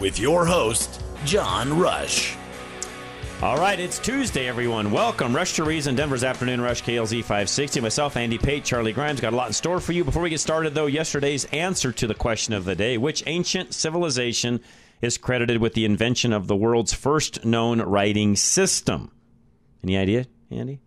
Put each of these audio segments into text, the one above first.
With your host, John Rush. All right, it's Tuesday, everyone. Welcome. Rush to Reason, Denver's Afternoon Rush, KLZ 560. Myself, Andy Pate, Charlie Grimes. Got a lot in store for you. Before we get started, though, yesterday's answer to the question of the day which ancient civilization is credited with the invention of the world's first known writing system? Any idea, Andy?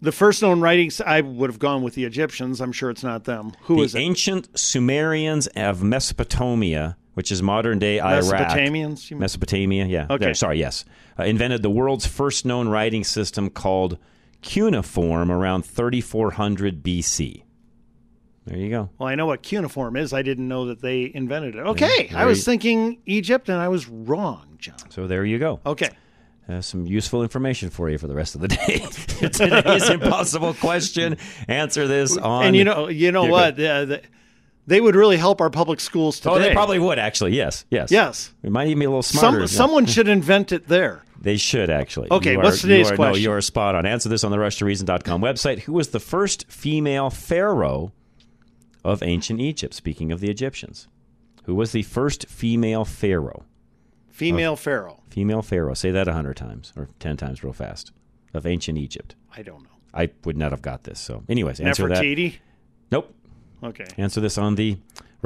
The first known writings, I would have gone with the Egyptians. I'm sure it's not them. Who the is it? ancient Sumerians of Mesopotamia, which is modern day Iraq. Mesopotamians? You? Mesopotamia, yeah. Okay. There, sorry, yes. Uh, invented the world's first known writing system called cuneiform around 3400 BC. There you go. Well, I know what cuneiform is. I didn't know that they invented it. Okay, I was very- thinking Egypt, and I was wrong, John. So there you go. Okay. Uh, some useful information for you for the rest of the day. Today's impossible question. Answer this on. and you know, you know what? The, they would really help our public schools today. Oh, they probably would actually. Yes, yes, Yes. It might even be a little smarter. Some, someone should invent it there. They should actually. Okay, You what's are- today's you are, question? No, you're spot on. Answer this on the RushToReason.com website. Who was the first female pharaoh of ancient Egypt? Speaking of the Egyptians, who was the first female pharaoh? Female pharaoh. Female pharaoh. Say that a hundred times or ten times real fast. Of ancient Egypt. I don't know. I would not have got this. So, anyways, answer that. Nefertiti. Nope. Okay. Answer this on the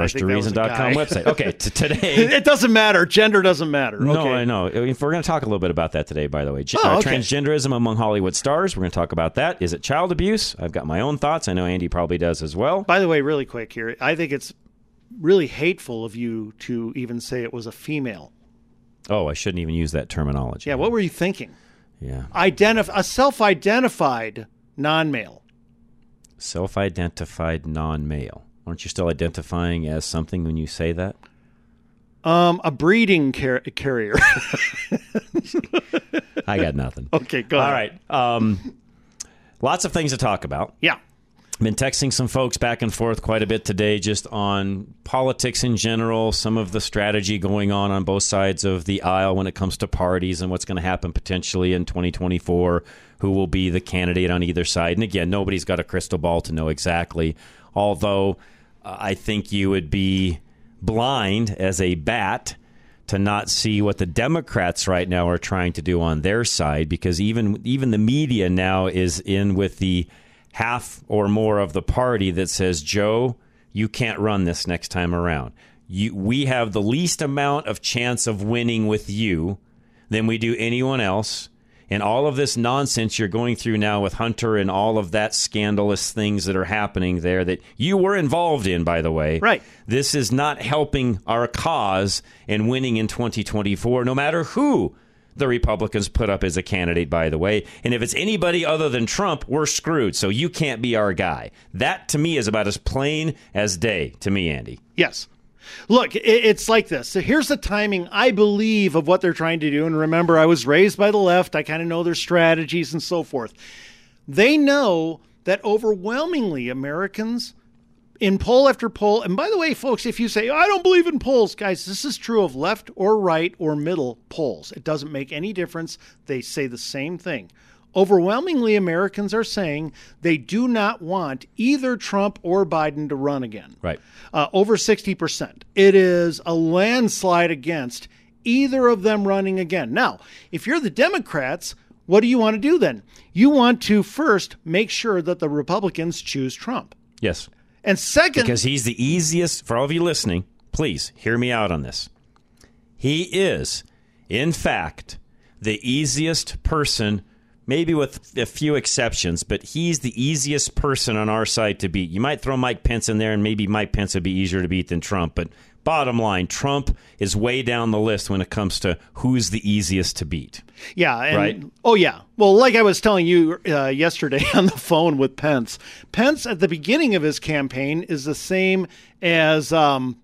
I think that RushToReason.com website. Okay, today. It doesn't matter. Gender doesn't matter. No, okay. I know. If we're going to talk a little bit about that today, by the way. G- Oh, uh. Transgenderism among Hollywood stars. We're going to talk about that. Is it child abuse? I've got my own thoughts. I know Andy probably does as well. By the way, really quick here, I think it's really hateful of you to even say it was a female. Oh, I shouldn't even use that terminology. Yeah, what were you thinking? Yeah. Identif- a self-identified non-male. Self identified non male. Aren't you still identifying as something when you say that? Um, a breeding car- carrier. I got nothing. okay, go All ahead. right. Um, lots of things to talk about. Yeah. Been texting some folks back and forth quite a bit today just on politics in general, some of the strategy going on on both sides of the aisle when it comes to parties and what's going to happen potentially in 2024, who will be the candidate on either side. And again, nobody's got a crystal ball to know exactly, although uh, I think you would be blind as a bat to not see what the Democrats right now are trying to do on their side because even even the media now is in with the half or more of the party that says Joe you can't run this next time around. You, we have the least amount of chance of winning with you than we do anyone else. And all of this nonsense you're going through now with Hunter and all of that scandalous things that are happening there that you were involved in, by the way. Right. This is not helping our cause in winning in 2024, no matter who the Republicans put up as a candidate, by the way. And if it's anybody other than Trump, we're screwed. So you can't be our guy. That to me is about as plain as day to me, Andy. Yes. Look, it's like this. So here's the timing, I believe, of what they're trying to do. And remember, I was raised by the left. I kind of know their strategies and so forth. They know that overwhelmingly Americans, in poll after poll, and by the way, folks, if you say, I don't believe in polls, guys, this is true of left or right or middle polls. It doesn't make any difference. They say the same thing. Overwhelmingly, Americans are saying they do not want either Trump or Biden to run again Right. uh, over 60%. It is a landslide against either of them running again. Now, if you're the Democrats, what do you want to do then? You want to first make sure that the Republicans choose Trump. Yes. And second, Because he's the easiest, for all of you listening, please hear me out on this. He is, in fact, the easiest person, maybe with a few exceptions, but he's the easiest person on our side to beat. You might throw Mike Pence in there, and maybe Mike Pence would be easier to beat than Trump, but bottom line, Trump is way down the list when it comes to who's the easiest to beat. Yeah. And, Right. Oh, yeah. Well, like I was telling you uh, yesterday on the phone with Pence, Pence at the beginning of his campaign is the same as um,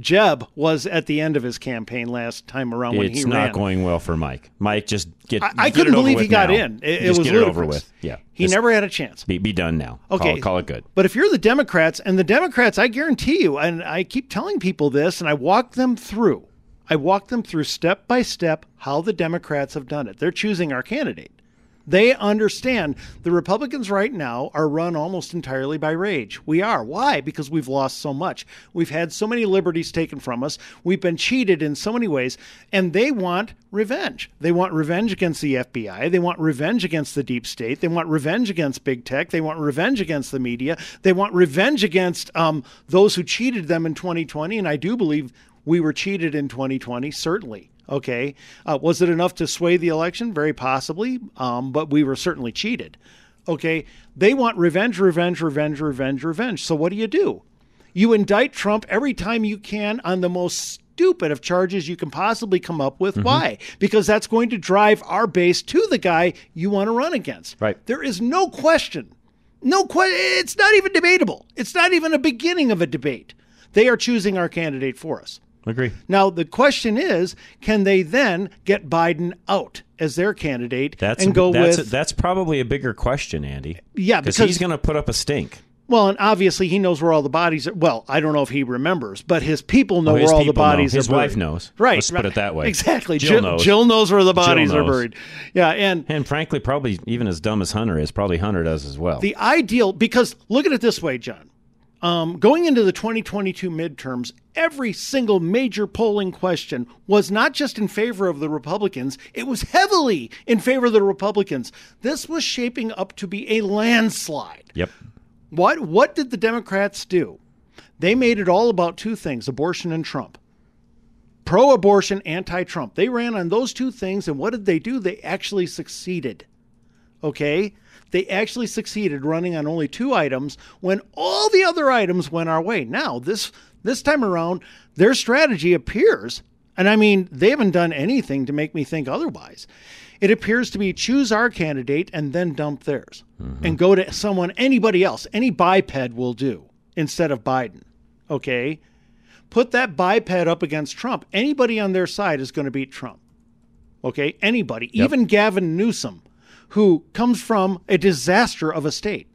Jeb was at the end of his campaign last time around when it's he not going well for Mike. Mike, just get. I, I get couldn't believe he got now. in. It, it was get it over ludicrous. with. Yeah, He Just never had a chance. be, be done now. Okay. call, call it good. But if you're the Democrats, and the Democrats, I guarantee you, and I keep telling people this, and I walk them through, I walk them through step by step how the Democrats have done it. They're choosing our candidate. They understand the Republicans right now are run almost entirely by rage. We are. Why? Because we've lost so much. We've had so many liberties taken from us. We've been cheated in so many ways. And they want revenge. They want revenge against the FBI. They want revenge against the deep state. They want revenge against big tech. They want revenge against the media. They want revenge against um, those who cheated them in 2020. And I do believe we were cheated in 2020, certainly. Okay. Uh, was it enough to sway the election? Very possibly, um, but we were certainly cheated. Okay. They want revenge, revenge, revenge, revenge, revenge. So what do you do? You indict Trump every time you can on the most stupid of charges you can possibly come up with. Why? Because that's going to drive our base to the guy you want to run against. Right. There is no question. No question. It's not even debatable. It's not even a beginning of a debate. They are choosing our candidate for us. Agree. Now the question is, can they then get Biden out as their candidate That's and go that's with? that's probably a bigger question, Andy. Yeah, because he's going to put up a stink. well, and obviously he knows where all the bodies are. Well, I don't know if he remembers, but his people know Oh, his where all the people know. bodies His are. wife buried. knows. Right. Let's put it that way. Exactly. Jill Jill, knows. Jill knows where the bodies are buried. Yeah, and And frankly, probably even as dumb as Hunter is, probably Hunter does as well. The ideal, because look at it this way, John. Um, going into the 2022 midterms, every single major polling question was not just in favor of the Republicans, it was heavily in favor of the Republicans. This was shaping up to be a landslide. yep. What, what did the Democrats do? They made it all about two things abortion and Trump. Pro abortion, anti Trump. They ran on those two things, and what did they do? They actually succeeded okay? They actually succeeded running on only two items when all the other items went our way. Now, this this time around, their strategy appears, and I mean, they haven't done anything to make me think otherwise. It appears to be choose our candidate and then dump theirs mm-hmm. and go to someone, anybody else, any biped will do instead of Biden. Okay? Put that biped up against Trump. Anybody on their side is going to beat Trump. Okay? Anybody, even Gavin Newsom, who comes from a disaster of a state.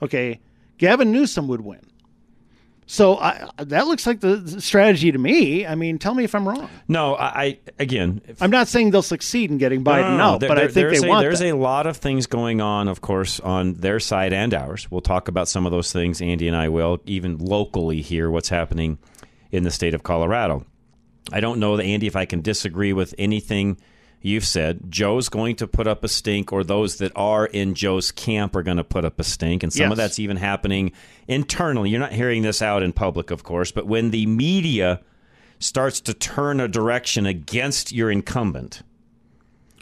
Okay? Gavin Newsom would win. So I, that looks like the strategy to me. I mean, tell me if I'm wrong. No, I, I again, if- I'm not saying they'll succeed in getting Biden No, no, no. out, There- but I think there's they a, want There's that. a lot of things going on, of course, on their side and ours. We'll talk about some of those things. Andy and I will, even locally here, what's happening in the state of Colorado. I don't know, Andy, if I can disagree with anything you've said. Joe's going to put up a stink, or those that are in Joe's camp are going to put up a stink. And some of that's even happening internally. You're not hearing this out in public, of course, but when the media starts to turn a direction against your incumbent,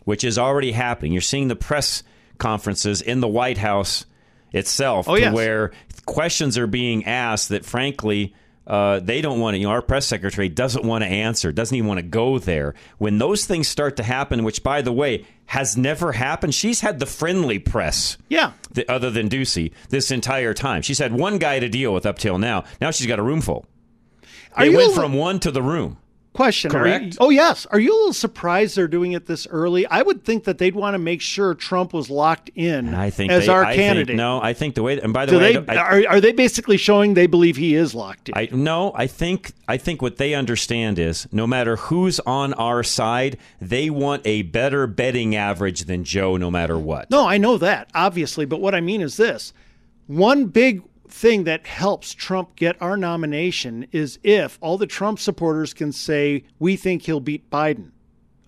which is already happening. You're seeing the press conferences in the White House itself, Oh, to yes. where questions are being asked that, frankly, uh, they don't want to. You know, our press secretary doesn't want to answer, doesn't even want to go there. When those things start to happen, which, by the way, has never happened. She's had the friendly press, yeah. th- other than Doocy, this entire time. She's had one guy to deal with up till now. Now she's got a room full. They went li- from one to the room. Question. are you- Correct? oh, yes. Are you a little surprised they're doing it this early? I would think that they'd want to make sure Trump was locked in I think as they, our I candidate. Think, no, I think the way. And by the Do way, they, I, are, are they basically showing they believe he is locked in? I no, I think I think what they understand is no matter who's on our side, they want a better betting average than Joe no matter what. No, I know that, obviously. But what I mean is this one big thing that helps Trump get our nomination is if all the Trump supporters can say, we think he'll beat Biden.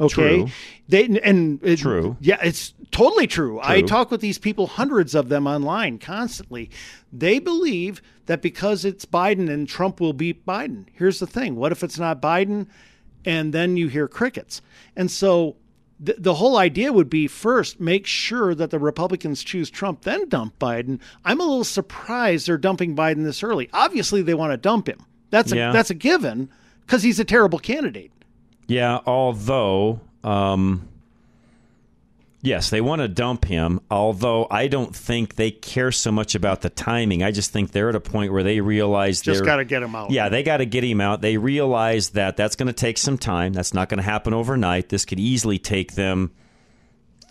Okay. True. They and it- True. Yeah, it's totally true. I talk with these people, hundreds of them online constantly. They believe that because it's Biden and Trump will beat Biden. Here's the thing: what if it's not Biden? and then you hear crickets. And so the, the whole idea would be first make sure that the Republicans choose Trump, then dump Biden. I'm a little surprised they're dumping Biden this early. Obviously, they want to dump him. That's a Yeah. that's a given because he's a terrible candidate. Yeah, although, um, yes, they want to dump him. Although I don't think they care so much about the timing. I just think they're at a point where they realize Just they're got to get him out. Yeah, they got to get him out. They realize that that's going to take some time. That's not going to happen overnight. This could easily take them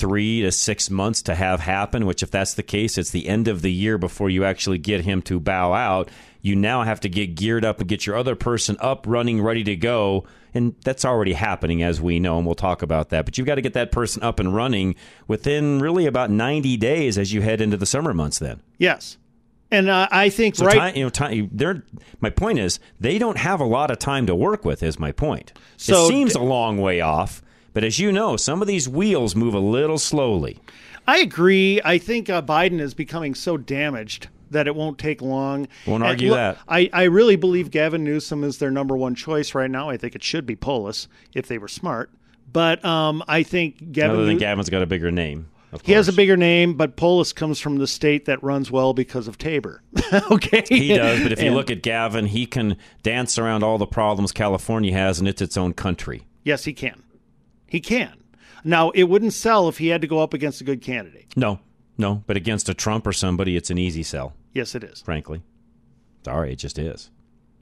three to six months to have happen, which, if that's the case, it's the end of the year before you actually get him to bow out. You now have to get geared up and get your other person up, running, ready to go. And that's already happening, as we know, and we'll talk about that. But you've got to get that person up and running within really about 90 days as you head into the summer months then. Yes. And uh, I think So right time, you know, time. They're, my point is, they don't have a lot of time to work with. Is my point. So it seems a long way off, but as you know, some of these wheels move a little slowly. I agree. I think uh, Biden is becoming so damaged that it won't take long. Won't And argue look, that. I, I really believe Gavin Newsom is their number one choice right now. I think it should be Polis if they were smart. But um, I think Gavin. Other than New- Gavin's got a bigger name. Of he has a bigger name, but Polis comes from the state that runs well because of TABOR. okay, He does, but if you look at Gavin, he can dance around all the problems California has, and it's its own country. yes, he can. He can. Now it wouldn't sell if he had to go up against a good candidate. No, no, but against a Trump or somebody, it's an easy sell. Yes, it is. Frankly, sorry, it just is.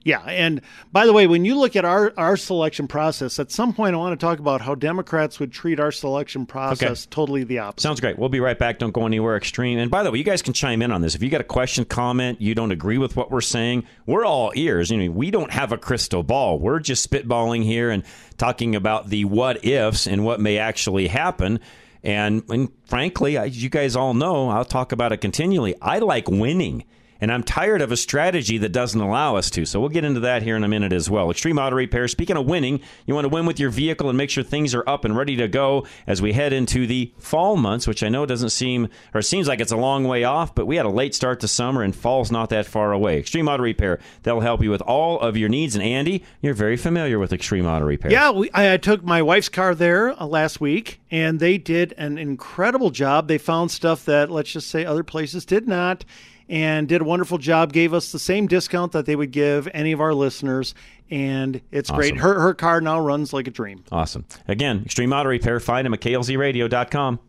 Yeah, and by the way, when you look at our our selection process, at some point I want to talk about how Democrats would treat our selection process totally the opposite. Sounds great. We'll be right back. Don't go anywhere extreme. And by the way, you guys can chime in on this. If you got a question, comment, you don't agree with what we're saying, we're all ears. You know, we don't have a crystal ball. We're just spitballing here and talking about the what ifs and what may actually happen. And, and frankly, as you guys all know, I'll talk about it continually. I like winning. And I'm tired of a strategy that doesn't allow us to. So we'll get into that here in a minute as well. Extreme Auto Repair. Speaking of winning, you want to win with your vehicle and make sure things are up and ready to go as we head into the fall months, which I know doesn't seem or seems like it's a long way off, but we had a late start to summer and fall's not that far away. Extreme Auto Repair. They'll help you with all of your needs. And Andy, you're very familiar with Extreme Auto Repair. Yeah, we, I, took my wife's car there uh, last week, and they did an incredible job. They found stuff that, let's just say, other places did not, and did a wonderful job. Gave us the same discount that they would give any of our listeners, and it's great. Her her car now runs like a dream. Awesome. Again, Extreme Auto Repair. Find them at klzradio.com.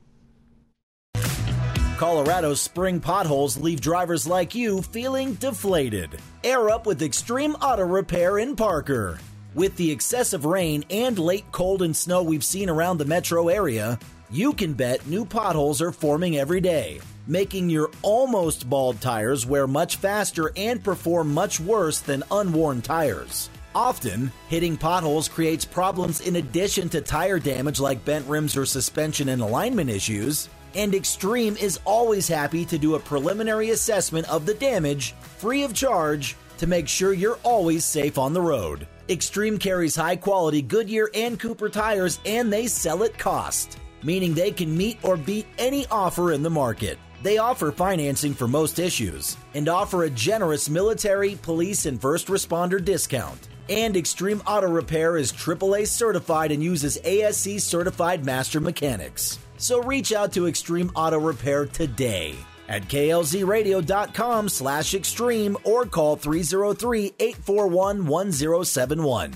Colorado's spring potholes leave drivers like you feeling deflated. Air up with Extreme Auto Repair in Parker. With the excessive rain and late cold and snow we've seen around the metro area, you can bet new potholes are forming every day, making your almost bald tires wear much faster and perform much worse than unworn tires. Often, hitting potholes creates problems in addition to tire damage like bent rims or suspension and alignment issues. And Extreme is always happy to do a preliminary assessment of the damage, free of charge, to make sure you're always safe on the road. Extreme carries high quality Goodyear and Cooper tires and they sell at cost, meaning they can meet or beat any offer in the market. They offer financing for most issues and offer a generous military, police, and first responder discount. And Extreme Auto Repair is AAA certified and uses ASE certified master mechanics. So reach out to Extreme Auto Repair today at klzradio.com slash extreme or call 303-841-1071.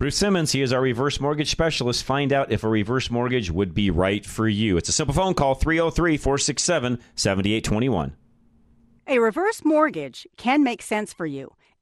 Bruce Simmons, he is our reverse mortgage specialist. Find out if a reverse mortgage would be right for you. It's a simple phone call 303 467 7821. A reverse mortgage can make sense for you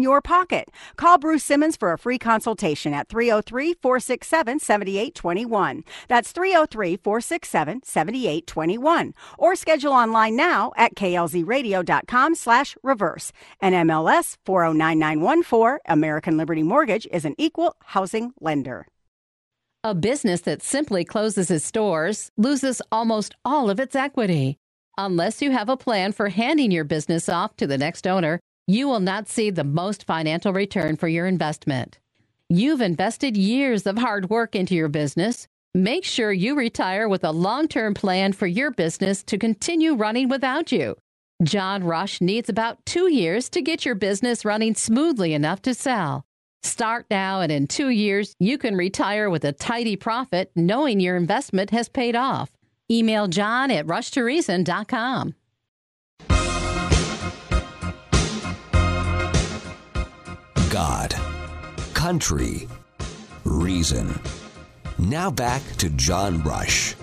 your pocket. Call Bruce Simmons for a free consultation at 303 467 7821. That's 303 467 7821. Or schedule online now at klzradio.com slash reverse. NMLS 409914, American Liberty Mortgage is an equal housing lender. A business that simply closes its doors loses almost all of its equity. Unless you have a plan for handing your business off to the next owner, you will not see the most financial return for your investment. You've invested years of hard work into your business. Make sure you retire with a long term plan for your business to continue running without you. John Rush needs about two years to get your business running smoothly enough to sell. Start now, and in two years, you can retire with a tidy profit knowing your investment has paid off. Email John at rushtoreason.com. God, country, reason. Now back to John Rush.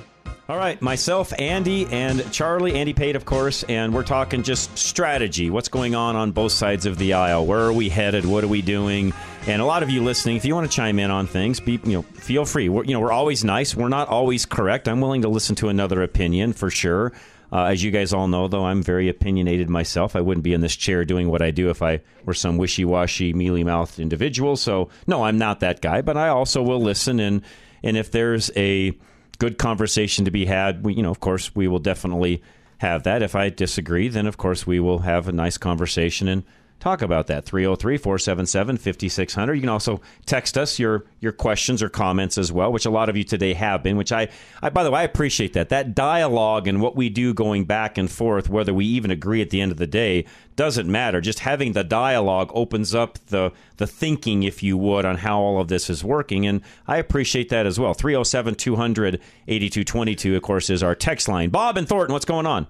All right, myself, Andy, and Charlie. Andy Pate, of course, and we're talking just strategy. What's going on on both sides of the aisle? Where are we headed? What are we doing? And a lot of you listening, if you want to chime in on things, be you know, feel free. We're, you know, we're always nice. We're not always correct. I'm willing to listen to another opinion for sure. Uh, as you guys all know, though, I'm very opinionated myself. I wouldn't be in this chair doing what I do if I were some wishy-washy, mealy-mouthed individual. So, no, I'm not that guy. But I also will listen, and and if there's a good conversation to be had, we, you know, of course, we will definitely have that. If I disagree, then of course we will have a nice conversation and talk about that 303-477-5600 you can also text us your your questions or comments as well which a lot of you today have been which I, I by the way i appreciate that. That dialogue and what we do going back and forth whether we even agree at the end of the day doesn't matter. Just having the dialogue opens up the the thinking if you would on how all of this is working and i appreciate that as well. 307-200-8222 of course is our text line. Bob and thornton what's going on?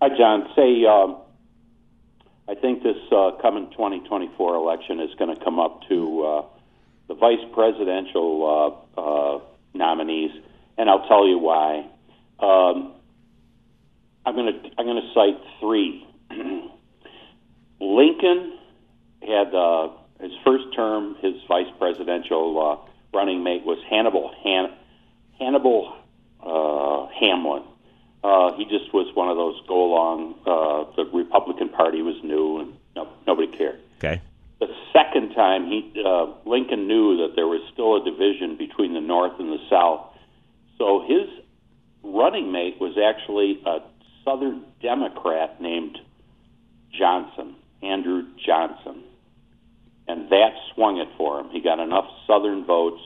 Hi john. Say um I think this uh, coming 2024 election is going to come up to uh, the vice presidential uh, uh, nominees, and I'll tell you why. Um, I'm going to I'm going to cite three. Lincoln had uh, his first term. His vice presidential uh, running mate was Hannibal Han- Hannibal uh, Hamlin. Uh, he just was one of those go along. Uh, the Republican Party was new, and no, nobody cared. Okay. The second time, he uh, Lincoln knew that there was still a division between the North and the South, so his running mate was actually a Southern Democrat named Johnson, Andrew Johnson, and that swung it for him. He got enough Southern votes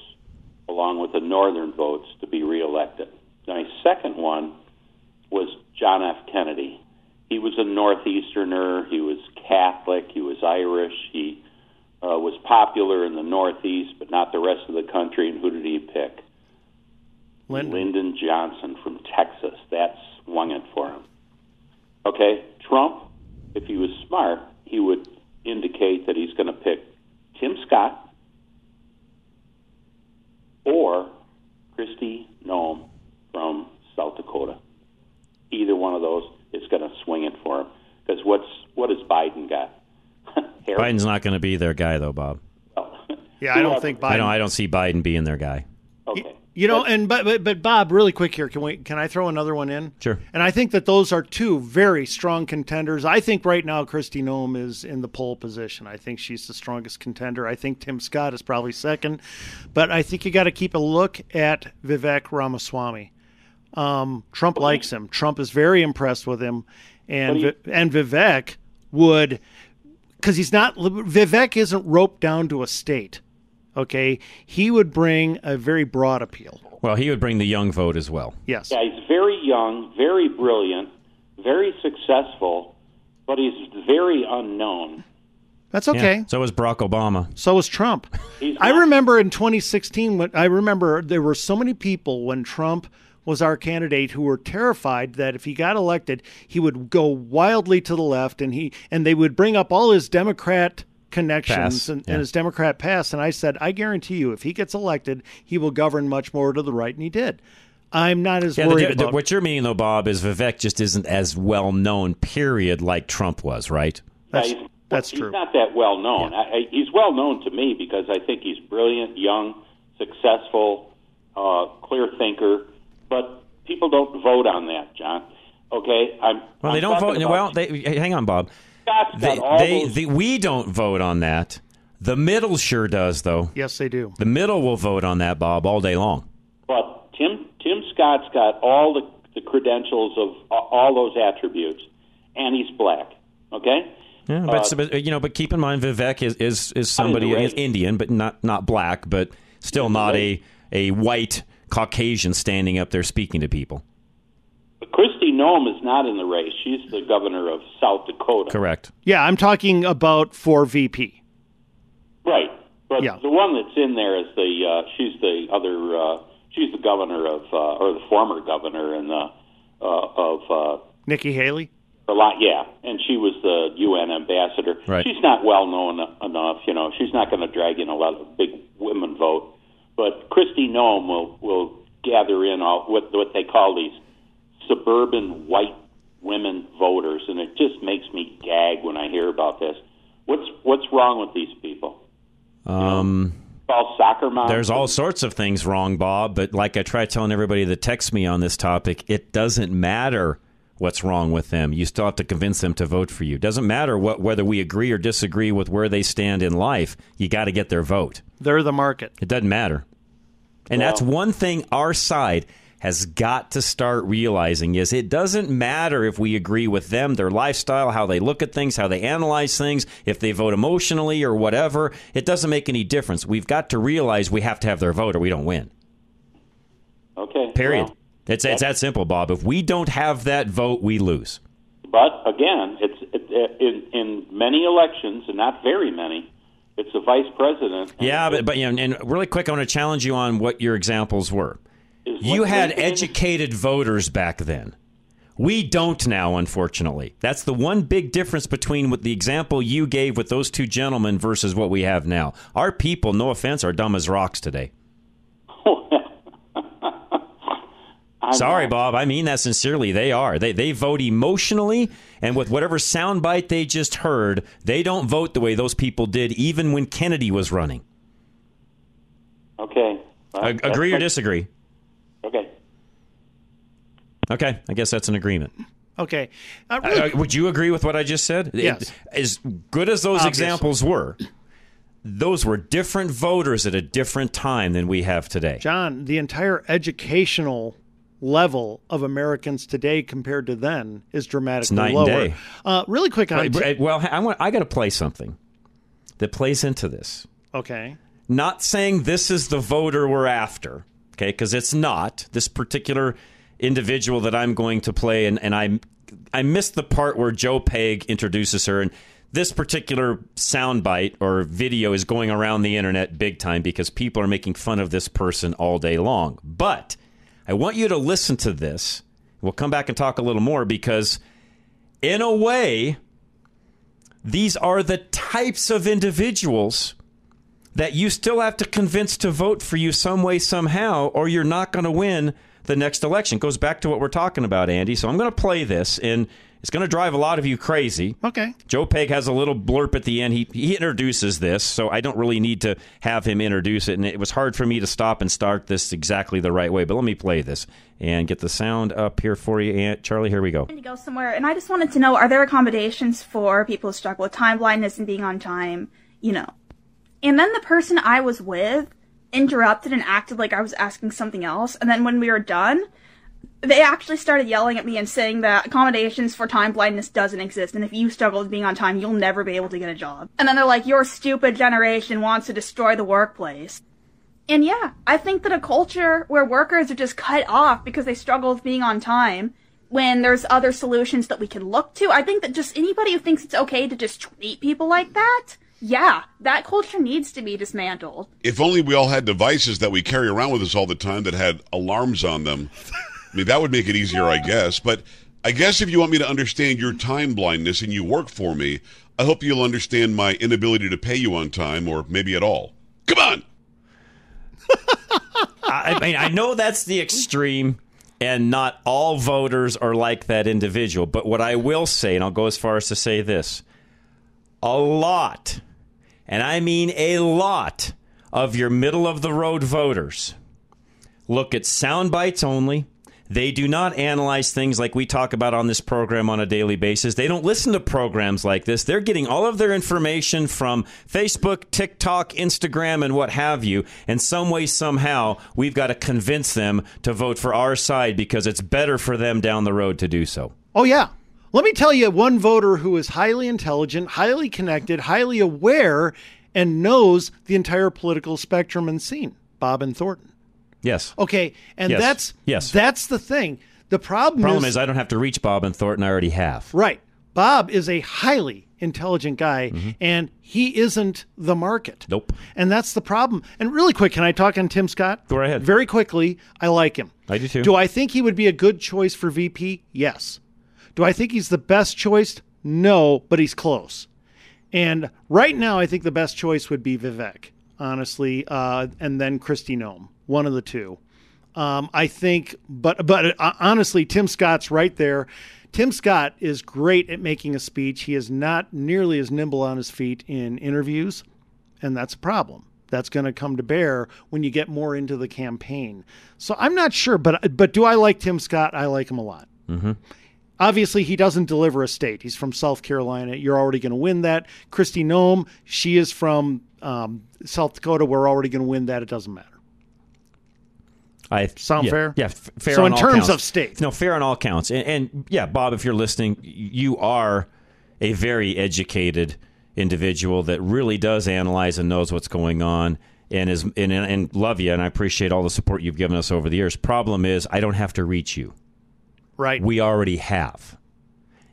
along with the Northern votes to be reelected. My second one was John F. Kennedy. He was a Northeasterner. He was Catholic. He was Irish. He uh, was popular in the Northeast, but not the rest of the country. And who did he pick? Lyndon, Lyndon Johnson from Texas. That swung it for him. Okay, Trump, if he was smart, he would indicate that he's going to pick Tim Scott or Kristi Noem from South Dakota either one of those is going to swing it for him. Because what's what has Biden got? Biden's not going to be their guy, though, Bob. Yeah, I don't think Biden. I don't. I don't see Biden being their guy. Okay. You know, and but, but but Bob, really quick here, can we can I throw another one in? Sure. And I think that those are two very strong contenders. I think right now Kristi Noem is in the pole position. I think she's the strongest contender. I think Tim Scott is probably second, but I think you got to keep a look at Vivek Ramaswamy. Um, Trump likes him. Trump is very impressed with him, and you- and Vivek would because he's not Vivek isn't roped down to a state. Okay, he would bring a very broad appeal. Well, he would bring the young vote as well. Yes. Yeah, he's very young, very brilliant, very successful, but he's very unknown. That's okay. Yeah, so was Barack Obama. So was Trump. He's I remember in 2016 when I remember there were so many people when Trump was our candidate who were terrified that if he got elected, he would go wildly to the left and he and they would bring up all his Democrat connections and, yeah. and his Democrat past. And I said, I guarantee you, if he gets elected, he will govern much more to the right, and he did. I'm not as Yeah, worried the, the, about. what you're meaning though, Bob, is Vivek just isn't as well known. Period, like Trump was, right? Yeah, he's, That's he's true. not that well known. I, I, he's well known to me because I think he's brilliant, young, successful, uh, clear thinker. But people don't vote on that, John. Okay, I'm. Well, they I'm don't vote. Well, they, hang on, Bob. Scott's They, they, those- the- we don't vote on that. The middle sure does, though. Yes, they do. The middle will vote on that, Bob, all day long. But Tim Tim Scott's got all the, the credentials of a- all those attributes, and he's black. Okay. Yeah, Uh, but, but you know, but keep in mind, Vivek is is, is somebody race. is Indian, but not not black, but still not a a white Caucasian standing up there speaking to people. But Kristi Noem is not in the race. She's the governor of South Dakota. Correct. Yeah, I'm talking about for VP. Right. But Yeah. the one that's in there is the uh, she's the other uh, she's the governor of uh, or the former governor in the uh, of uh, Nikki Haley. a lot. Yeah, and she was the UN ambassador. Right. She's not well known enough. You know, she's not going to drag in a lot of big women vote. But Kristi Noem will will gather in all what what they call these suburban white women voters, and it just makes me gag when I hear about this. What's what's wrong with these people? Um, All soccer moms. there's all sorts of things wrong, Bob. But like I try telling everybody that texts me on this topic, it doesn't matter what's wrong with them. You still have to convince them to vote for you. Doesn't matter what whether we agree or disagree with where they stand in life. You got to get their vote. They're the market. It doesn't matter. And that's one thing our side has got to start realizing is it doesn't matter if we agree with them, their lifestyle, how they look at things, how they analyze things, if they vote emotionally or whatever. It doesn't make any difference. We've got to realize we have to have their vote or we don't win. Okay. Period. well, it's it's that simple, Bob. If we don't have that vote, we lose. but again, it's it, in in many elections, and not very many. It's a vice president. Yeah, but but you know, and really quick, I want to challenge you on what your examples were. You had educated voters back then. We don't now, unfortunately. That's the one big difference between what the example you gave with those two gentlemen versus what we have now. Our people, no offense, are dumb as rocks today. Sorry, Bob. I mean that sincerely. They are. They they vote emotionally, and with whatever soundbite they just heard, they don't vote the way those people did, even when Kennedy was running. Okay. Well, Ag- agree or disagree? Okay. Okay, I guess that's an agreement. Okay. Uh, Uh, really- uh, would you agree with what I just said? Yes. It- as good as those Obviously. examples were, those were different voters at a different time than we have today. John, the entire educational level of Americans today compared to then is dramatically night and lower. day. Uh, really quick on Right, well, I want I got to play something that plays into this. okay. Not saying this is the voter we're after, okay? Because it's not this particular individual that I'm going to play, and, and I I missed the part where Joe Peg introduces her, and this particular soundbite or video is going around the internet big time because people are making fun of this person all day long. But I want you to listen to this. We'll come back and talk a little more because, in a way, these are the types of individuals that you still have to convince to vote for you some way, somehow, or you're not going to win the next election. Goes back to what we're talking about, Andy. So I'm going to play this, and it's going to drive a lot of you crazy. Okay. Joe Peg has a little blurb at the end. He he introduces this, so I don't really need to have him introduce it. And it was hard for me to stop and start this exactly the right way. But let me play this and get the sound up here for you, Aunt Charlie. Here we go. to go somewhere, and I just wanted to know: Are there accommodations for people who struggle with time blindness and being on time? You know. And then the person I was with interrupted and acted like I was asking something else. And then when we were done, they actually started yelling at me and saying that accommodations for time blindness doesn't exist. And if you struggle with being on time, you'll never be able to get a job. And then they're like, your stupid generation wants to destroy the workplace. And yeah, I think that a culture where workers are just cut off because they struggle with being on time when there's other solutions that we can look to, I think that just anybody who thinks it's okay to just treat people like that, yeah, that culture needs to be dismantled. If only we all had devices that we carry around with us all the time that had alarms on them. I mean, that would make it easier, I guess. But I guess if you want me to understand your time blindness and you work for me, I hope you'll understand my inability to pay you on time or maybe at all. Come on. I mean, I know that's the extreme, and not all voters are like that individual. But what I will say, and I'll go as far as to say this a lot, and I mean a lot, of your middle of the road voters look at sound bites only. They do not analyze things like we talk about on this program on a daily basis. They don't listen to programs like this. They're getting all of their information from Facebook, TikTok, Instagram, and what have you. And some way, somehow, we've got to convince them to vote for our side because it's better for them down the road to do so. Oh, yeah. Let me tell you one voter who is highly intelligent, highly connected, highly aware, and knows the entire political spectrum and scene Bob and Thornton. Yes. Okay, and Yes. that's Yes. that's the thing. The problem, Problem is, is, I don't have to reach Bob and Thornton. I already have. right. Bob is a highly intelligent guy, and he isn't the market. Mm-hmm. Nope. And that's the problem. And really quick, can I talk on Tim Scott? Go ahead. Very quickly, I like him. I do too. Do I think he would be a good choice for VP? Yes. Do I think he's the best choice? No, but he's close. And right now, I think the best choice would be Vivek, honestly, uh, and then Kristi Noem, one of the two. Um, I think, but but uh, honestly, Tim Scott's right there. Tim Scott is great at making a speech. He is not nearly as nimble on his feet in interviews, and that's a problem. That's going to come to bear when you get more into the campaign. So I'm not sure, but but do I like Tim Scott? I like him a lot. Mm-hmm. Obviously, he doesn't deliver a state. He's from South Carolina. You're already going to win that. Kristi Noem, she is from um, South Dakota. We're already going to win that. It doesn't matter. I Sound yeah, fair? Yeah, f- fair. So in terms counts. of state. no, fair on all counts. And, and yeah, Bob, if you're listening, you are a very educated individual that really does analyze and knows what's going on. And is and, and love you, and I appreciate all the support you've given us over the years. Problem is, I don't have to reach you. Right. We already have.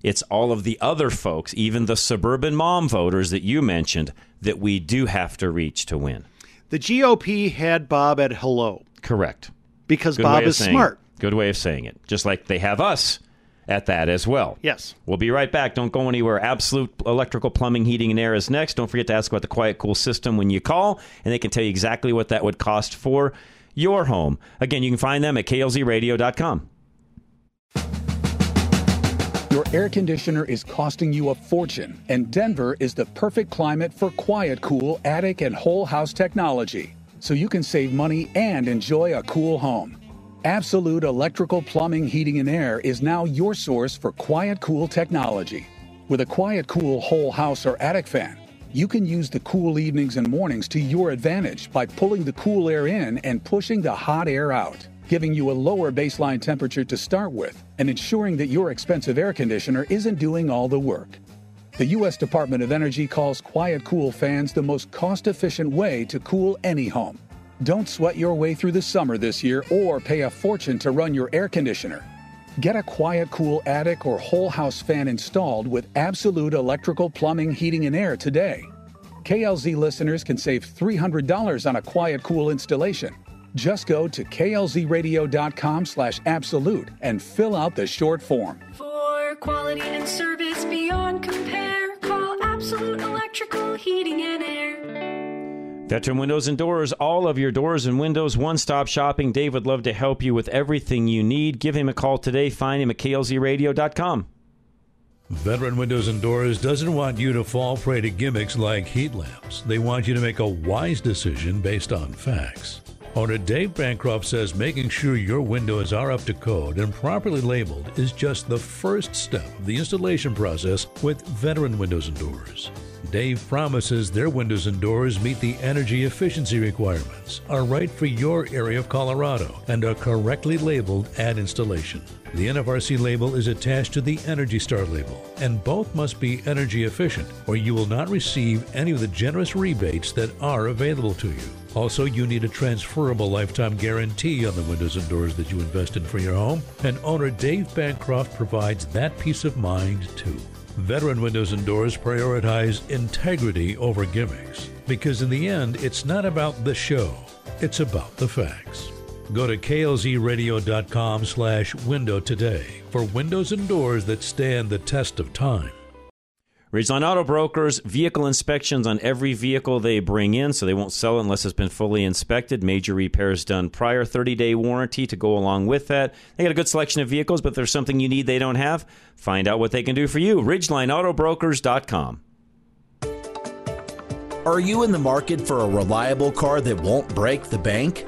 It's all of the other folks, even the suburban mom voters that you mentioned, that we do have to reach to win. The GOP had Bob at hello Correct. Because Good Bob is saying smart. Good way of saying it. Just like they have us at that as well. Yes. We'll be right back. Don't go anywhere. Absolute Electrical Plumbing, Heating, and Air is next. Don't forget to ask about the Quiet Cool system when you call, and they can tell you exactly what that would cost for your home. Again, you can find them at klzradio.com. Your air conditioner is costing you a fortune, and Denver is the perfect climate for quiet, cool attic and whole house technology. So you can save money and enjoy a cool home. Absolute Electrical Plumbing, Heating, and Air is now your source for quiet, cool technology. With a quiet, cool whole house or attic fan, you can use the cool evenings and mornings to your advantage by pulling the cool air in and pushing the hot air out, giving you a lower baseline temperature to start with and ensuring that your expensive air conditioner isn't doing all the work. The U.S. Department of Energy calls quiet cool fans the most cost efficient way to cool any home. Don't sweat your way through the summer this year or pay a fortune to run your air conditioner. Get a quiet, cool attic or whole house fan installed with Absolute Electrical Plumbing, Heating, and Air today. KLZ listeners can save $300 on a quiet, cool installation. Just go to klzradio.com slash absolute and fill out the short form. For quality and service Veteran Windows and Doors, all of your doors and windows, one stop shopping. Dave would love to help you with everything you need. Give him a call today. Find him at klzradio.com. Veteran Windows and Doors doesn't want you to fall prey to gimmicks like heat lamps. They want you to make a wise decision based on facts. Owner Dave Bancroft says making sure your windows are up to code and properly labeled is just the first step of the installation process with Veteran Windows and Doors. Dave promises their windows and doors meet the energy efficiency requirements, are right for your area of Colorado, and are correctly labeled at installation. The NFRC label is attached to the Energy Star label, and both must be energy efficient, or you will not receive any of the generous rebates that are available to you. Also, you need a transferable lifetime guarantee on the windows and doors that you invest in for your home, and owner Dave Bancroft provides that peace of mind too. Veteran Windows and Doors prioritize integrity over gimmicks because in the end, it's not about the show, it's about the facts. Go to klzradio.com slash window today for windows and doors that stand the test of time. Ridgeline Auto Brokers, vehicle inspections on every vehicle they bring in, so they won't sell it unless it's been fully inspected. Major repairs done prior, 30 day warranty to go along with that. They got a good selection of vehicles, but if there's something you need they don't have, find out what they can do for you. RidgelineAutobrokers.com. Are you in the market for a reliable car that won't break the bank?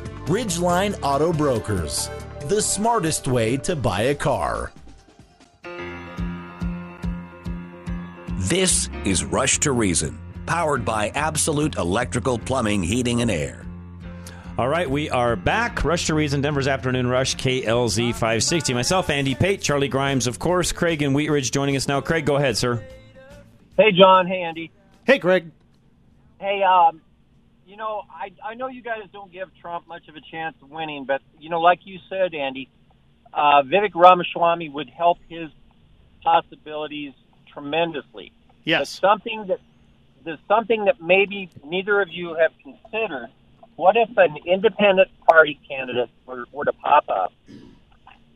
Ridgeline Auto Brokers, the smartest way to buy a car. This is Rush to Reason, powered by Absolute Electrical Plumbing, Heating, and Air. All right, we are back. Rush to Reason, Denver's Afternoon Rush, KLZ 560. Myself, Andy Pate, Charlie Grimes, of course, Craig and Wheatridge joining us now. Craig, go ahead, sir. Hey, John. Hey, Andy. Hey, Craig. Hey, um, you know, I I know you guys don't give Trump much of a chance of winning, but you know, like you said, Andy, uh, Vivek Ramaswamy would help his possibilities tremendously. Yes. But something that there's something that maybe neither of you have considered. What if an independent party candidate were, were to pop up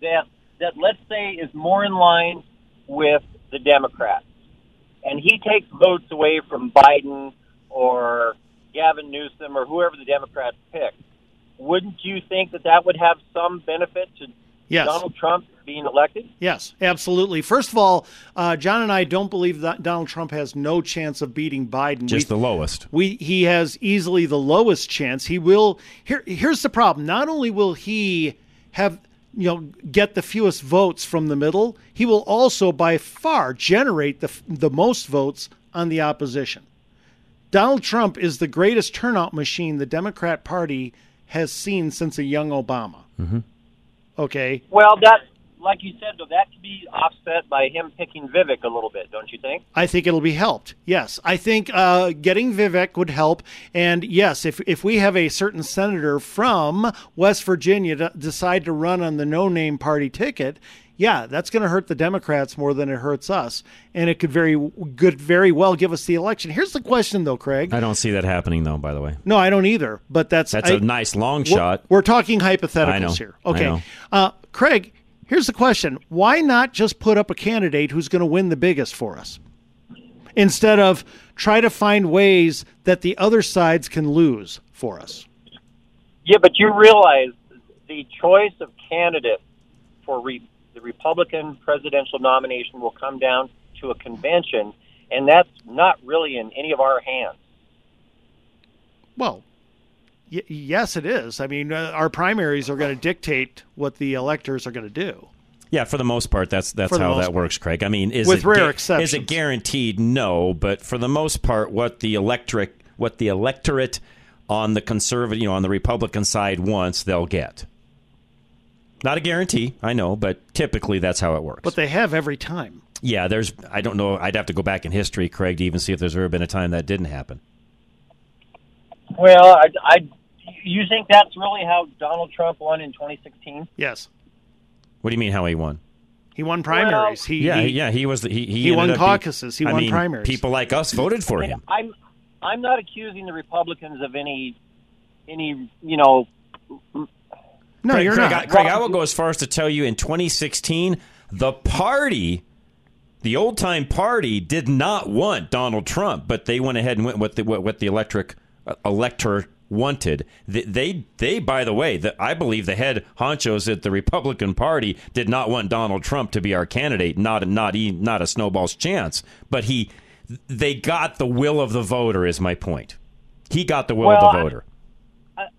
that that let's say is more in line with the Democrats, and he takes votes away from Biden or Gavin Newsom or whoever the Democrats pick? Wouldn't you think that that would have some benefit to Yes. Donald Trump being elected? Yes, absolutely. First of all, uh, John and I don't believe that Donald Trump has no chance of beating Biden. Just We- the lowest. We he has easily the lowest chance. He will. Here, here's the problem. Not only will he have you know get the fewest votes from the middle, he will also by far generate the the most votes on the opposition. Donald Trump is the greatest turnout machine the Democrat Party has seen since a young Obama. Mm-hmm. Okay. Well, that, like you said, though, that could be offset by him picking Vivek a little bit, don't you think? I think it'll be helped. Yes, I think uh, getting Vivek would help. And yes, if if we have a certain senator from West Virginia to decide to run on the no name party ticket, yeah, that's going to hurt the Democrats more than it hurts us, and it could very good very well give us the election. Here's the question, though, Craig. I don't see that happening, though, by the way. No, I don't either. But that's That's a a nice long we're- shot. We're talking hypotheticals I know. here. I Okay, know. Uh, Craig. Here's the question: Why not just put up a candidate who's going to win the biggest for us, instead of try to find ways that the other sides can lose for us? Yeah, but you realize the choice of candidate for re- the Republican presidential nomination will come down to a convention, and that's not really in any of our hands. Well, y- yes, it is. I mean, uh, our primaries are going to dictate what the electors are going to do. Yeah, for the most part, that's that's how most that works, Craig. I mean, is With it rare Is exceptions. it guaranteed? No, but for the most part, what the electric, what the electorate on the conservative, you know, on the Republican side wants, they'll get. Not a guarantee, I know, but typically that's how it works. But they have every time. yeah, there's. I don't know. I'd have to go back in history, Craig, to even see if there's ever been a time that didn't happen. Well, I, I, you think that's really how Donald Trump won in 2016? Yes, What do you mean? How he won? he won primaries. he, yeah, he, yeah, he was. The, he he, he won ended up be- caucuses. He I won mean, primaries. People like us voted for him. I'm, I'm not accusing the Republicans of any, any, you know. No, Craig, you're Craig, not. I, Craig, I will go as far as to tell you in 2016, the party, the old time party, did not want Donald Trump, but they went ahead and went with the, what, what the electric uh, elector wanted. They, they, they, by the way, the, I believe the head honchos at the Republican Party did not want Donald Trump to be our candidate. Not, not, e- not a snowball's chance. But he, they got the will of the voter. Is my point. He got the will Well, of the voter. I-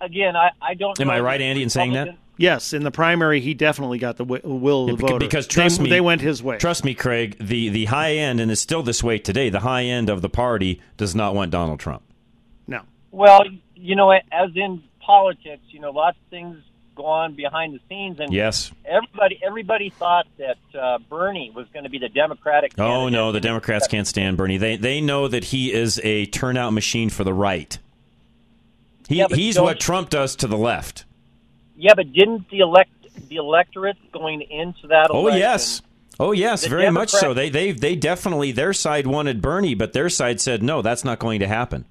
Again, I, I don't. Am know I right, Andy, in saying that? Yes, in the primary, he definitely got the will of the Beca- voter. Because trust they, me, they went his way. Trust me, Craig. The the high end, and it's still this way today. The high end of the party does not want Donald Trump. No. Well, you know, as in politics, you know, lots of things go on behind the scenes, and Yes. everybody everybody thought that uh, Bernie was going to be the Democratic. Oh no, the Democrats can't stand Bernie. They they know that he is a turnout machine for the right. He, Yeah, he's what Trump does to the left. Yeah, but didn't the elect the electorate going into that? Oh yes. Oh yes, The very much so. They they they definitely their side wanted Bernie, but their side said no, that's not going to happen.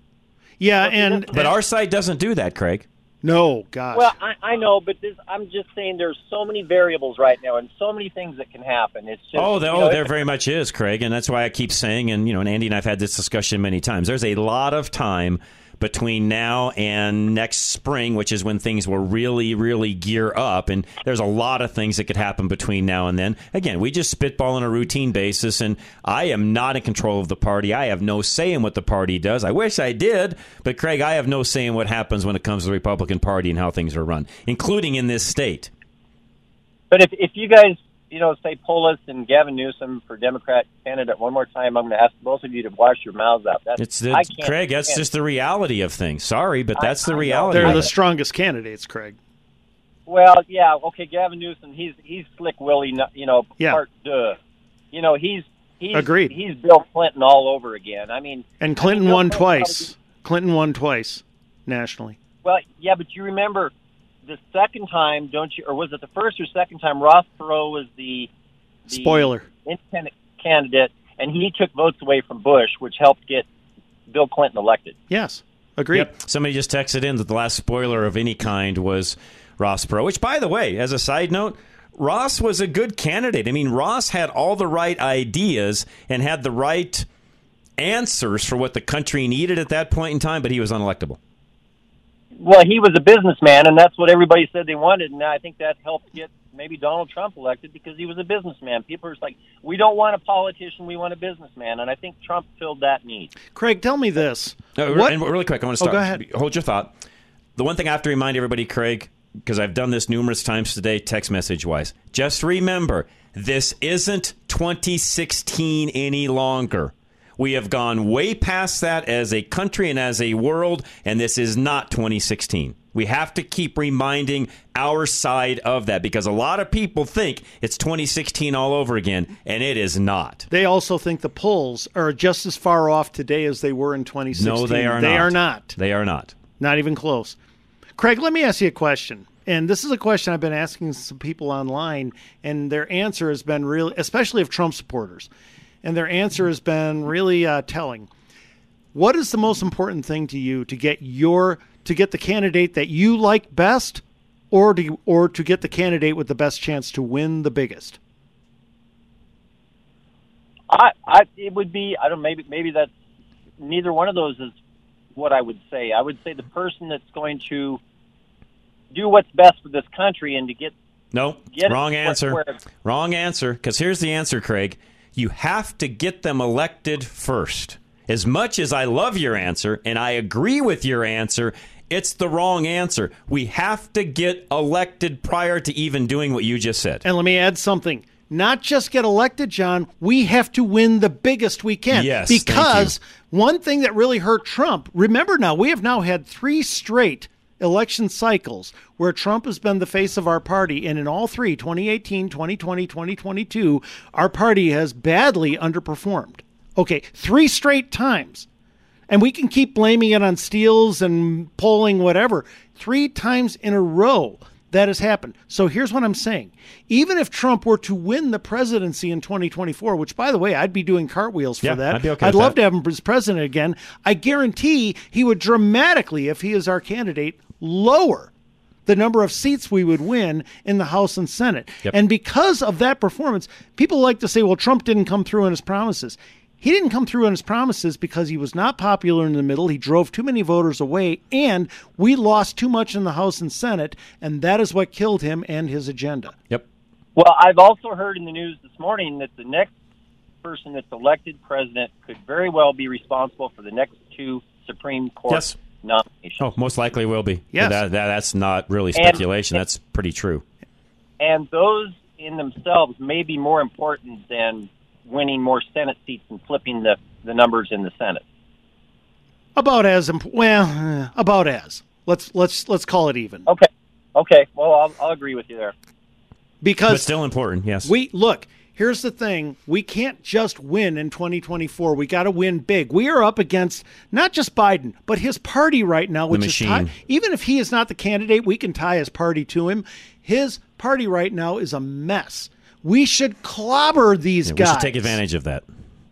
Yeah, and But our side doesn't do that, Craig. no, gosh. Well, I, I know, but this, I'm just saying there's so many variables right now, and so many things that can happen. It's just Oh, you there, know, oh, there very much is, Craig, and that's why I keep saying, and you know, and Andy and I've had this discussion many times. There's a lot of time between now and next spring, which is when things will really, really gear up, and there's a lot of things that could happen between now and then. Again, we just spitball on a routine basis, and I am not in control of the party. I have no say in what the party does. I wish I did, but Craig, I have no say in what happens when it comes to the Republican Party and how things are run, including in this state. But if if you guys, you know, say Polis and Gavin Newsom for Democrat candidate one more time, I'm going to ask both of you to wash your mouths out. That's It's, I it's Craig. That's just the reality of things. Sorry, but that's the I know. reality. They're the strongest candidates, Craig. Well, yeah, okay, Gavin Newsom, he's he's slick Willie, you know, Yeah. part duh. You know, he's he's Agreed. He's Bill Clinton all over again. I mean, And Clinton I mean, won Clinton twice. Clinton won twice nationally. Well, yeah, but you remember the second time, don't you? Or was it the first or second time? Ross Perot was the, the Spoiler. independent candidate, and he took votes away from Bush, which helped get Bill Clinton elected. Yes, agreed. Yep. Somebody just texted in that the last spoiler of any kind was Ross Perot. Which, by the way, as a side note, Ross was a good candidate. I mean, Ross had all the right ideas and had the right answers for what the country needed at that point in time, but he was unelectable. Well, he was a businessman, and that's what everybody said they wanted, and I think that helped get maybe Donald Trump elected because he was a businessman. People are just like, we don't want a politician, we want a businessman, and I think Trump filled that need. Craig, tell me this. Uh, What- And really quick, I want to Oh, stop. go ahead. Hold your thought. The one thing I have to remind everybody, Craig, because I've done this numerous times today, text message wise. Just remember, this isn't 2016 any longer. We have gone way past that as a country and as a world, and this is not 2016. We have to keep reminding our side of that because a lot of people think it's 2016 all over again, and it is not. They also think the polls are just as far off today as they were in 2016. No, they are They not. are not. They are not. Not even close. Craig, let me ask you a question. And this is a question I've been asking some people online, and their answer has been really, especially of Trump supporters, and their answer has been really uh, telling. What is the most important thing to you to get your to get the candidate that you like best, or to or to get the candidate with the best chance to win the biggest? I, I, it would be, I don't, maybe, maybe that's neither one of those is what I would say. I would say the person that's going to do what's best for this country and to get Nope. Get it Wrong answer. Wrong answer. Because here's the answer, Craig. You have to get them elected first. As much as I love your answer and I agree with your answer, it's the wrong answer. We have to get elected prior to even doing what you just said. And let me add something. Not just get elected, John. We have to win the biggest we can. Yes, Because one thing that really hurt Trump, remember now, we have now had three straight election cycles where Trump has been the face of our party. And in all three 2018, 2020, 2022 our party has badly underperformed. Okay, three straight times. And we can keep blaming it on steals and polling, whatever. Three times in a row that has happened. So here's what I'm saying. Even if Trump were to win the presidency in 2024, which by the way, I'd be doing cartwheels for Yeah, that. I'd okay I'd love that. to have him as president again. I guarantee he would dramatically, if he is our candidate, lower the number of seats we would win in the House and Senate. Yep. And because of that performance, people like to say, well, Trump didn't come through on his promises. He didn't come through on his promises because he was not popular in the middle. He drove too many voters away, and we lost too much in the House and Senate, and that is what killed him and his agenda. Yep. Well, I've also heard in the news this morning that the next person that's elected president could very well be responsible for the next two Supreme Court Yes. Nomination. Oh, most likely will be. Yes. That, that, that's not really And- speculation. that's pretty true. And those in themselves may be more important than winning more Senate seats and flipping the, the numbers in the Senate. About as imp- well, eh, about as. Let's let's let's call it even. Okay. Okay. Well, I'll, I'll agree with you there. Because But still important, yes. We look. Here's the thing: we can't just win in 2024. We got to win big. We are up against not just Biden, but his party right now, The which is machine. tie- even if he is not the candidate, we can tie his party to him. His party right now is a mess. We should clobber these Yeah, we guys. should take advantage of that.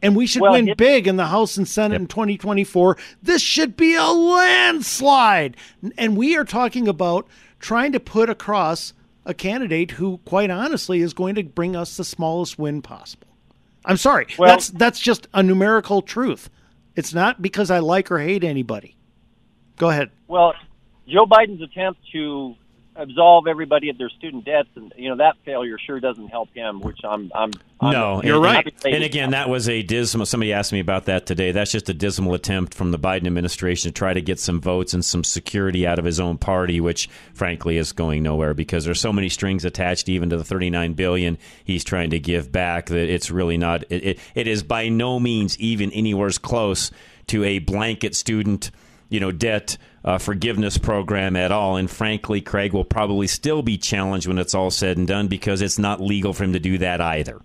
and we should Well, win it- big in the House and Senate in 2024. This should be a landslide. And we are talking about trying to put across a candidate who, quite honestly, is going to bring us the smallest win possible. I'm sorry. Well- that's that's just a numerical truth. It's not because I like or hate anybody. Go ahead. Well, Joe Biden's attempt to absolve everybody of their student debts, and you know that failure sure doesn't help him. Which I'm, I'm, I'm No, I'm and- and- again, that was a dismal. Somebody asked me about that today. That's just a dismal attempt from the Biden administration to try to get some votes and some security out of his own party, which frankly is going nowhere because there's so many strings attached, even to the 39 billion he's trying to give back. That it's really not. It, it, it is by no means even anywhere close to a blanket student you know debt uh, forgiveness program at all. And frankly, Craig will probably still be challenged when it's all said and done because it's not legal for him to do that either.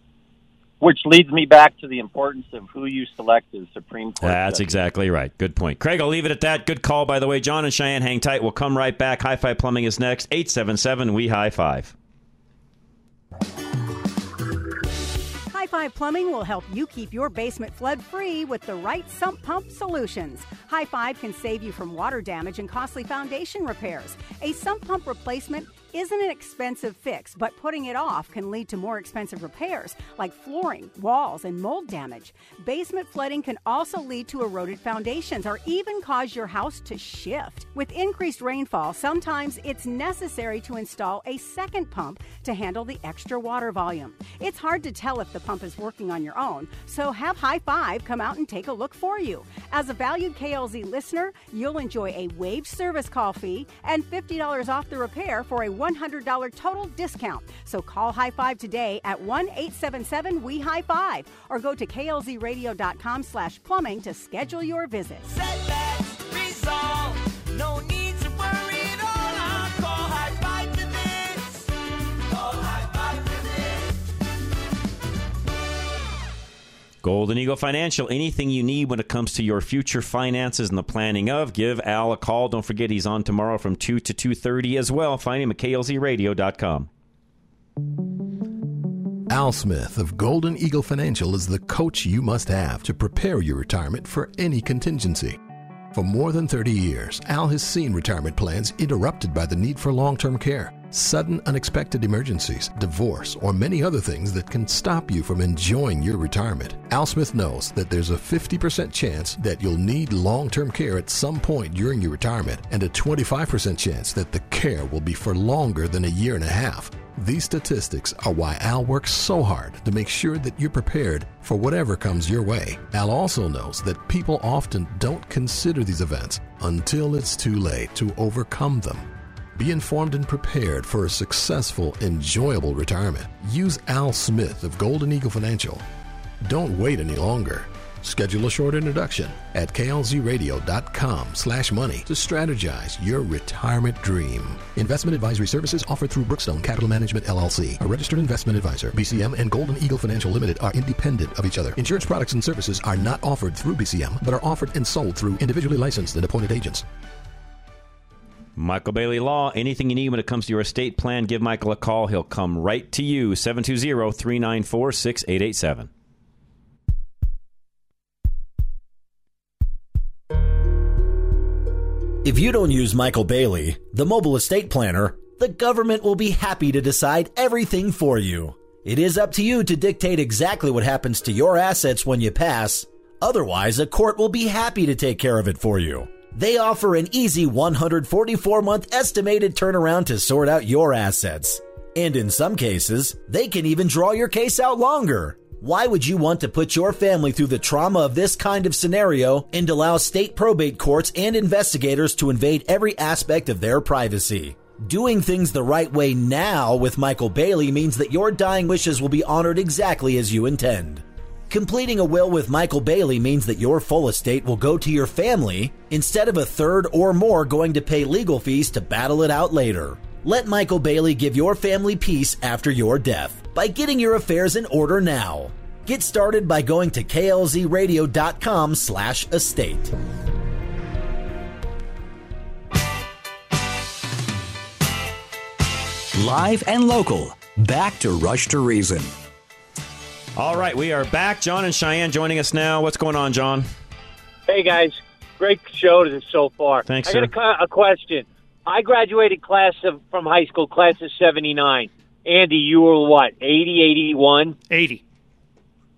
which leads me back to the importance of who you select as Supreme Court. That's judge. exactly right. Good point. Craig, I'll leave it at that. Good call, by the way. John and Cheyenne, hang tight. We'll come right back. High Five Plumbing is next. 877 We High Five. High Five Plumbing will help you keep your basement flood free with the right sump pump solutions. High Five can save you from water damage and costly foundation repairs. A sump pump replacement isn't an expensive fix, but putting it off can lead to more expensive repairs like flooring, walls, and mold damage. Basement flooding can also lead to eroded foundations or even cause your house to shift. With increased rainfall, sometimes it's necessary to install a second pump to handle the extra water volume. It's hard to tell if the pump is working on your own, so have High Five come out and take a look for you. As a valued KLZ listener, you'll enjoy a waived service call fee and $50 off the repair for a $100 total discount. So call High Five today at 1-877 we high five or go to klzradio.com slash plumbing to schedule your visit. Golden Eagle Financial, anything you need when it comes to your future finances and the planning of, give Al a call. Don't forget he's on tomorrow from 2 to 2.30 as well. Find him at klzradio.com. Al Smith of Golden Eagle Financial is the coach you must have to prepare your retirement for any contingency. For more than 30 years, Al has seen retirement plans interrupted by the need for long term care, sudden unexpected emergencies, divorce, or many other things that can stop you from enjoying your retirement. Al Smith knows that there's a 50% chance that you'll need long term care at some point during your retirement, and a 25% chance that the care will be for longer than a year and a half. These statistics are why Al works so hard to make sure that you're prepared for whatever comes your way. Al also knows that people often don't consider these events until it's too late to overcome them. Be informed and prepared for a successful, enjoyable retirement. Use Al Smith of Golden Eagle Financial. Don't wait any longer. Schedule a short introduction at klzradio.com slash money to strategize your retirement dream. Investment advisory services offered through Brookstone Capital Management LLC, a registered investment advisor. BCM and Golden Eagle Financial Limited are independent of each other. Insurance products and services are not offered through BCM, but are offered and sold through individually licensed and appointed agents. Michael Bailey Law, anything you need when it comes to your estate plan, give Michael a call. He'll come right to you. 720 394 6887. If you don't use Michael Bailey, the mobile estate planner, the government will be happy to decide everything for you. It is up to you to dictate exactly what happens to your assets when you pass. Otherwise, a court will be happy to take care of it for you. They offer an easy 144 month estimated turnaround to sort out your assets. And in some cases, they can even draw your case out longer. Why would you want to put your family through the trauma of this kind of scenario and allow state probate courts and investigators to invade every aspect of their privacy? Doing things the right way now with Michael Bailey means that your dying wishes will be honored exactly as you intend. Completing a will with Michael Bailey means that your full estate will go to your family instead of a third or more going to pay legal fees to battle it out later. Let Michael Bailey give your family peace after your death by getting your affairs in order now. Get started by going to klzradio.com slash estate. Live and local. Back to Rush to Reason. All right, we are back. John and Cheyenne joining us now. What's going on, John? Hey guys, great show to this so far. Thanks, I sir. got a, a question. I graduated class of, from high school, class of '79. Andy, you were what, 80, 81? 80.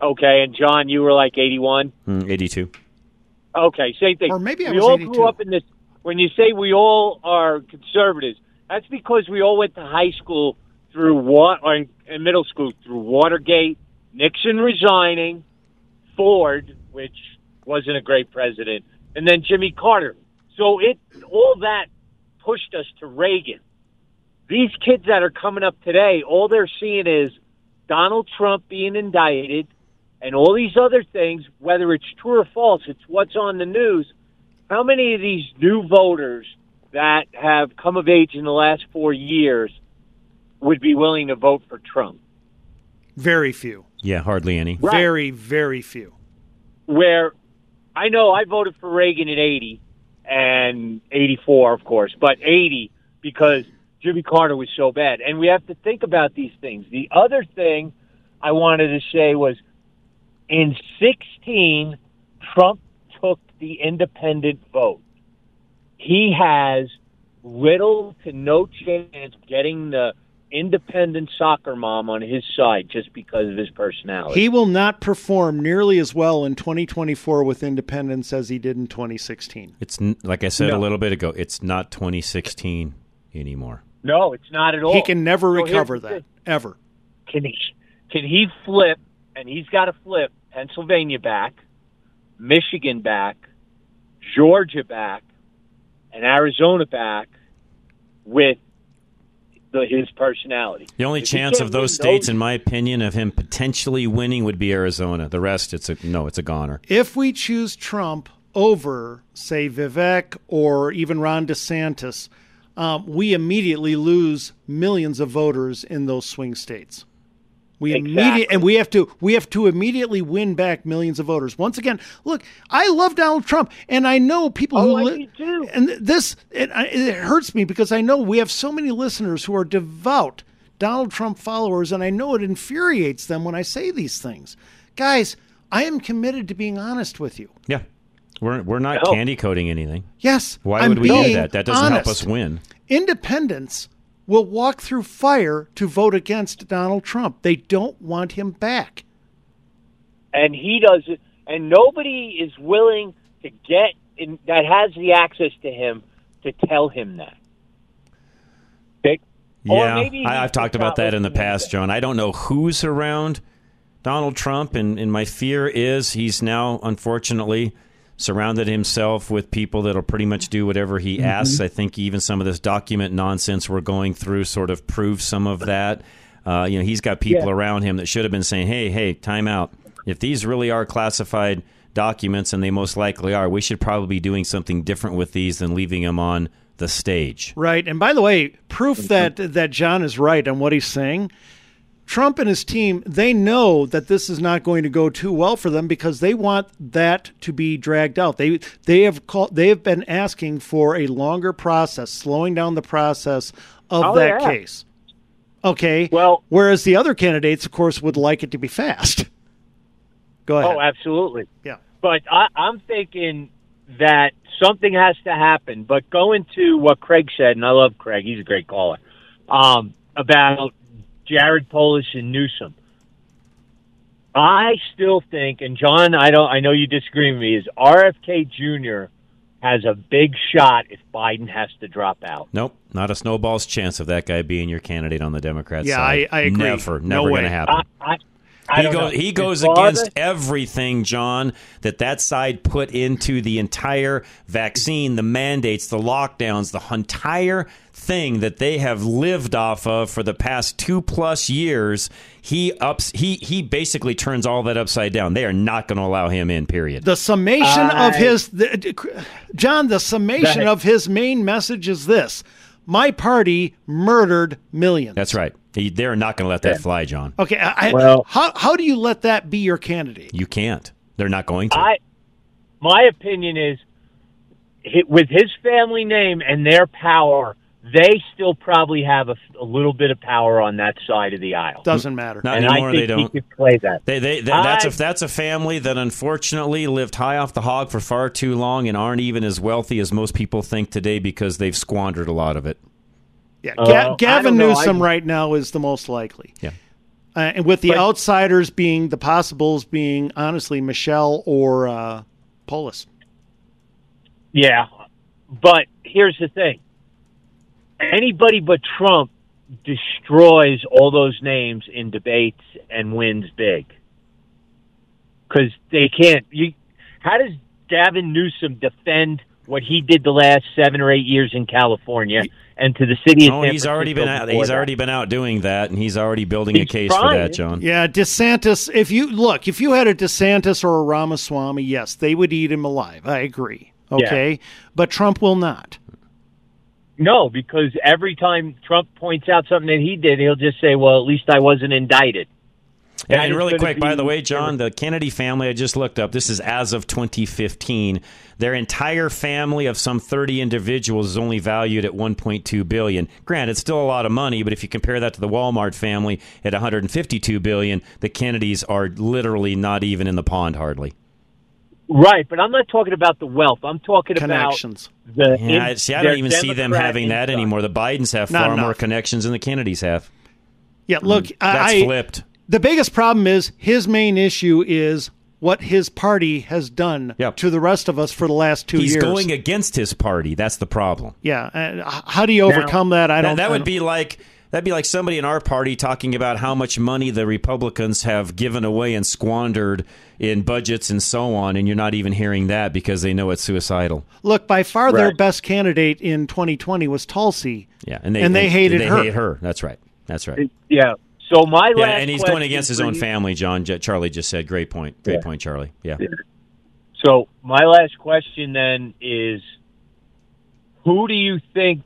Okay, and John, you were like 81. Mm, 82. Okay, same thing. Or maybe I we was all 82. grew up in this. When you say we all are conservatives, that's because we all went to high school through what, or in, in middle school through Watergate, Nixon resigning, Ford, which wasn't a great president, and then Jimmy Carter. So it all that pushed us to Reagan. These kids that are coming up today, all they're seeing is Donald Trump being indicted and all these other things, whether it's true or false, it's what's on the news. How many of these new voters that have come of age in the last four years would be willing to vote for Trump? Very few. Yeah, hardly any. Very, very few. Where I know I voted for Reagan at 80 and 84, of course, but 80 because Jimmy Carter was so bad. And we have to think about these things. The other thing I wanted to say was in 16, Trump took the independent vote. He has little to no chance of getting the independent soccer mom on his side just because of his personality. He will not perform nearly as well in 2024 with independents as he did in 2016. It's like I said a little bit ago. It's not 2016 anymore. No, it's not at all. He can never So recover that ever. Can he? Can he flip? And he's got to flip Pennsylvania back, Michigan back, Georgia back, and Arizona back with the, his personality. The only If chance of those win states, in my opinion, of him potentially winning would be Arizona. The rest, it's a no, it's a goner. If we choose Trump over, say, Vivek or even Ron DeSantis, um, we immediately lose millions of voters in those swing states. We Exactly. immediate and we have to we have to immediately win back millions of voters. Once again, look, I love Donald Trump, and I know people Oh, who I li- do too. and this it, it hurts me because I know we have so many listeners who are devout Donald Trump followers, and I know it infuriates them when I say these things. Guys, I am committed to being honest with you. Yeah, we're we're not candy coating anything. Yes, Why I'm would we do that? That doesn't help us win. Independents will walk through fire to vote against Donald Trump. They don't want him back. and he does it, and nobody is willing to get in, that has the access to him to tell him that. Okay? Or Yeah, maybe I, I've talked about that in the past, John. I don't know who's around Donald Trump, and, and my fear is he's now, unfortunately, surrounded himself with people that'll pretty much do whatever he Mm-hmm. asks. I think even some of this document nonsense we're going through sort of proves some of that. Uh, you know, he's got people Yeah. around him that should have been saying, "Hey, hey, time out. If these really are classified documents, and they most likely are, we should probably be doing something different with these than leaving them on the stage." Right. And by the way, proof that that John is right on what he's saying. Trump and his team, they know that this is not going to go too well for them because they want that to be dragged out. They they have called they have been asking for a longer process, slowing down the process of Oh, that yeah. case. Okay. Well, whereas the other candidates, of course, would like it to be fast. Go ahead. Oh, absolutely. Yeah. But I, I'm thinking that something has to happen. But going to what Craig said, and I love Craig, he's a great caller, um, about Jared Polis and Newsom. I still think, and John, I don't, I know you disagree with me, is RFK Jr. has a big shot if Biden has to drop out. Nope, not a snowball's chance of that guy being your candidate on the Democrat Yeah, side. I- I agree. Never, never way. going to happen. I, I, I he goes know. he goes father- against everything, John, that that side put into the entire vaccine, the mandates, the lockdowns, the entire thing that they have lived off of for the past two plus years. He ups he he basically turns all that upside down. They are not going to allow him in. Period. The summation of his, the, John, the summation ahead. of his main message is this My party murdered millions. That's right. They're not going to let that fly, John. Okay, I, I- Well- how, how do you let that be your candidate? You can't. They're not going to. I, my opinion is, with his family name and their power, they still probably have a, a little bit of power on that side of the aisle. Doesn't matter. Not and anymore. I think they don't. He could play that. They, they, that, that's I- a that's a family that unfortunately lived high off the hog for far too long and aren't even as wealthy as most people think today because they've squandered a lot of it. Yeah, Uh, Ga- Gavin don't. Newsom I- right now is the most likely. Yeah. Uh, and with the But- outsiders being the possibles being honestly Michelle or uh, Polis. Yeah, but here's the thing: anybody but Trump destroys all those names in debates and wins big because they can't. You, how does Gavin Newsom defend what he did the last seven or eight years in California and to the city of Oh, San he's already been Francisco out. He's that? already been out doing that, and he's already building a He's case for that, John. Yeah, DeSantis. If you look, if you had a DeSantis or a Ramaswamy, yes, they would eat him alive. I agree. Okay, but Trump will not. No, because every time Trump points out something that he did, he'll just say, "Well, at least I wasn't indicted." And, and really quick, by the way, John, the Kennedy family, I just looked up. This is as of 2015. Their entire family of some 30 individuals is only valued at 1.2 billion. Granted, it's still a lot of money, but if you compare that to the Walmart family at 152 billion, the Kennedys are literally not even in the pond hardly. Right, but I'm not talking about the wealth. I'm talking Connections. about the. Yeah, in- see, I don't even see them Democrat having that inside. anymore. The Bidens have Not far more connections than the Kennedys have. Yeah, mm, look, That's I, flipped. The biggest problem is his main issue is what his party has done to the rest of us for the last two He's years. He's going against his party. That's the problem. yeah, and how do you overcome that? I don't. That, I would don't- be like that'd be like somebody in our party talking about how much money the Republicans have given away and squandered in budgets and so on, and you're not even hearing that because they know it's suicidal. look. By far, their best candidate in 2020 was Tulsi. Yeah, and they And they hated they her. hate her. That's right. That's right. Yeah. So my Yeah, last and he's going against his own you- family. John Charlie just said, "Great point. Great Yeah. point, Charlie." Yeah. So my last question then is, who do you think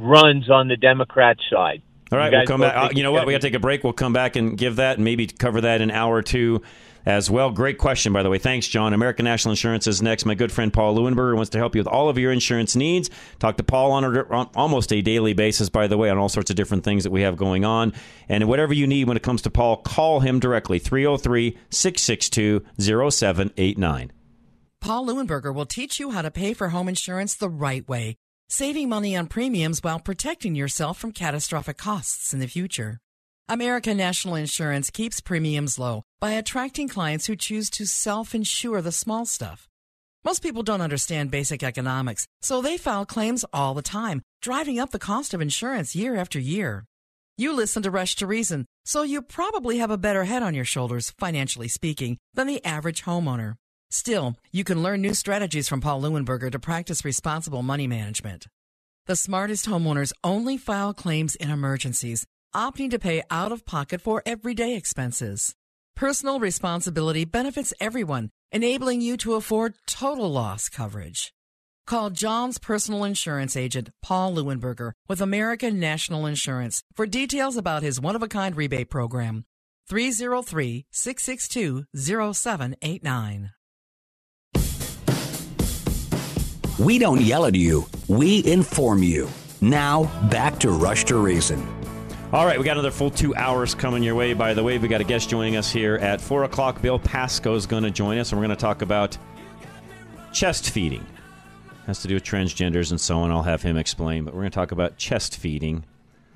runs on the Democrat side? All right, we'll come back. Uh, you know what? We got to take a break. We'll come back and give that and maybe cover that in an hour or two as well. Great question, by the way. Thanks, John. American National Insurance is next. My good friend Paul Lewinberger wants to help you with all of your insurance needs. Talk to Paul on, a, on almost a daily basis, by the way, on all sorts of different things that we have going on. And whatever you need when it comes to Paul, call him directly 303 662 0789. Paul Lewinberger will teach you how to pay for home insurance the right way, saving money on premiums while protecting yourself from catastrophic costs in the future. American National Insurance keeps premiums low by attracting clients who choose to self insure the small stuff. Most people don't understand basic economics, so they file claims all the time, driving up the cost of insurance year after year. You listen to Rush to Reason, so you probably have a better head on your shoulders, financially speaking, than the average homeowner. Still, you can learn new strategies from Paul Lewinberger to practice responsible money management. The smartest homeowners only file claims in emergencies, opting to pay out of pocket for everyday expenses. Personal responsibility benefits everyone, enabling you to afford total loss coverage. Call John's personal insurance agent, Paul Lewinberger, with American National Insurance for details about his one of a kind rebate program. 303 662 0789. We don't yell at you, we inform you. Now, back to Rush to Reason. All right, we got another full two hours coming your way. By the way, we got a guest joining us here at four o'clock. Bill Pasco is going to join us, and we're going to talk about chest feeding. Has to do with transgenders and so on. I'll have him explain, but we're going to talk about chest feeding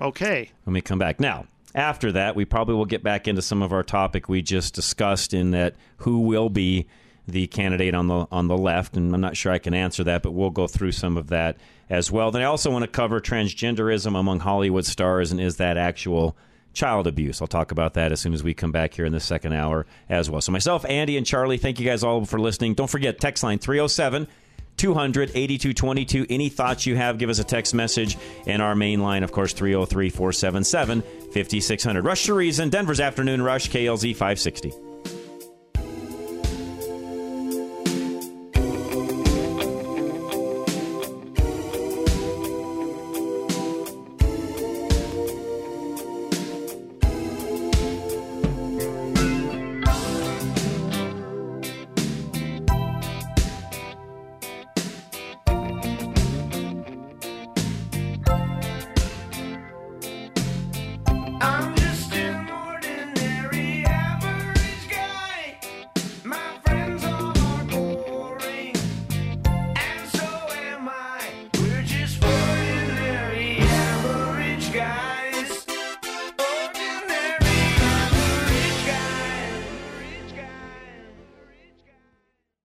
Okay. when we come back. Now, after that, we probably will get back into some of our topic we just discussed in that who will be the candidate on the on the left, and I'm not sure I can answer that, but we'll go through some of that as well. Then I also want to cover transgenderism among Hollywood stars, and is that actual child abuse. I'll talk about that as soon as we come back here in the second hour as well. So, myself, Andy, and Charlie, thank you guys all for listening. Don't forget, text line 307 200 8222. Any thoughts you have, give us a text message. And our main line, of course, 303 477 5600. Rush to Reason, Denver's Afternoon Rush, KLZ 560.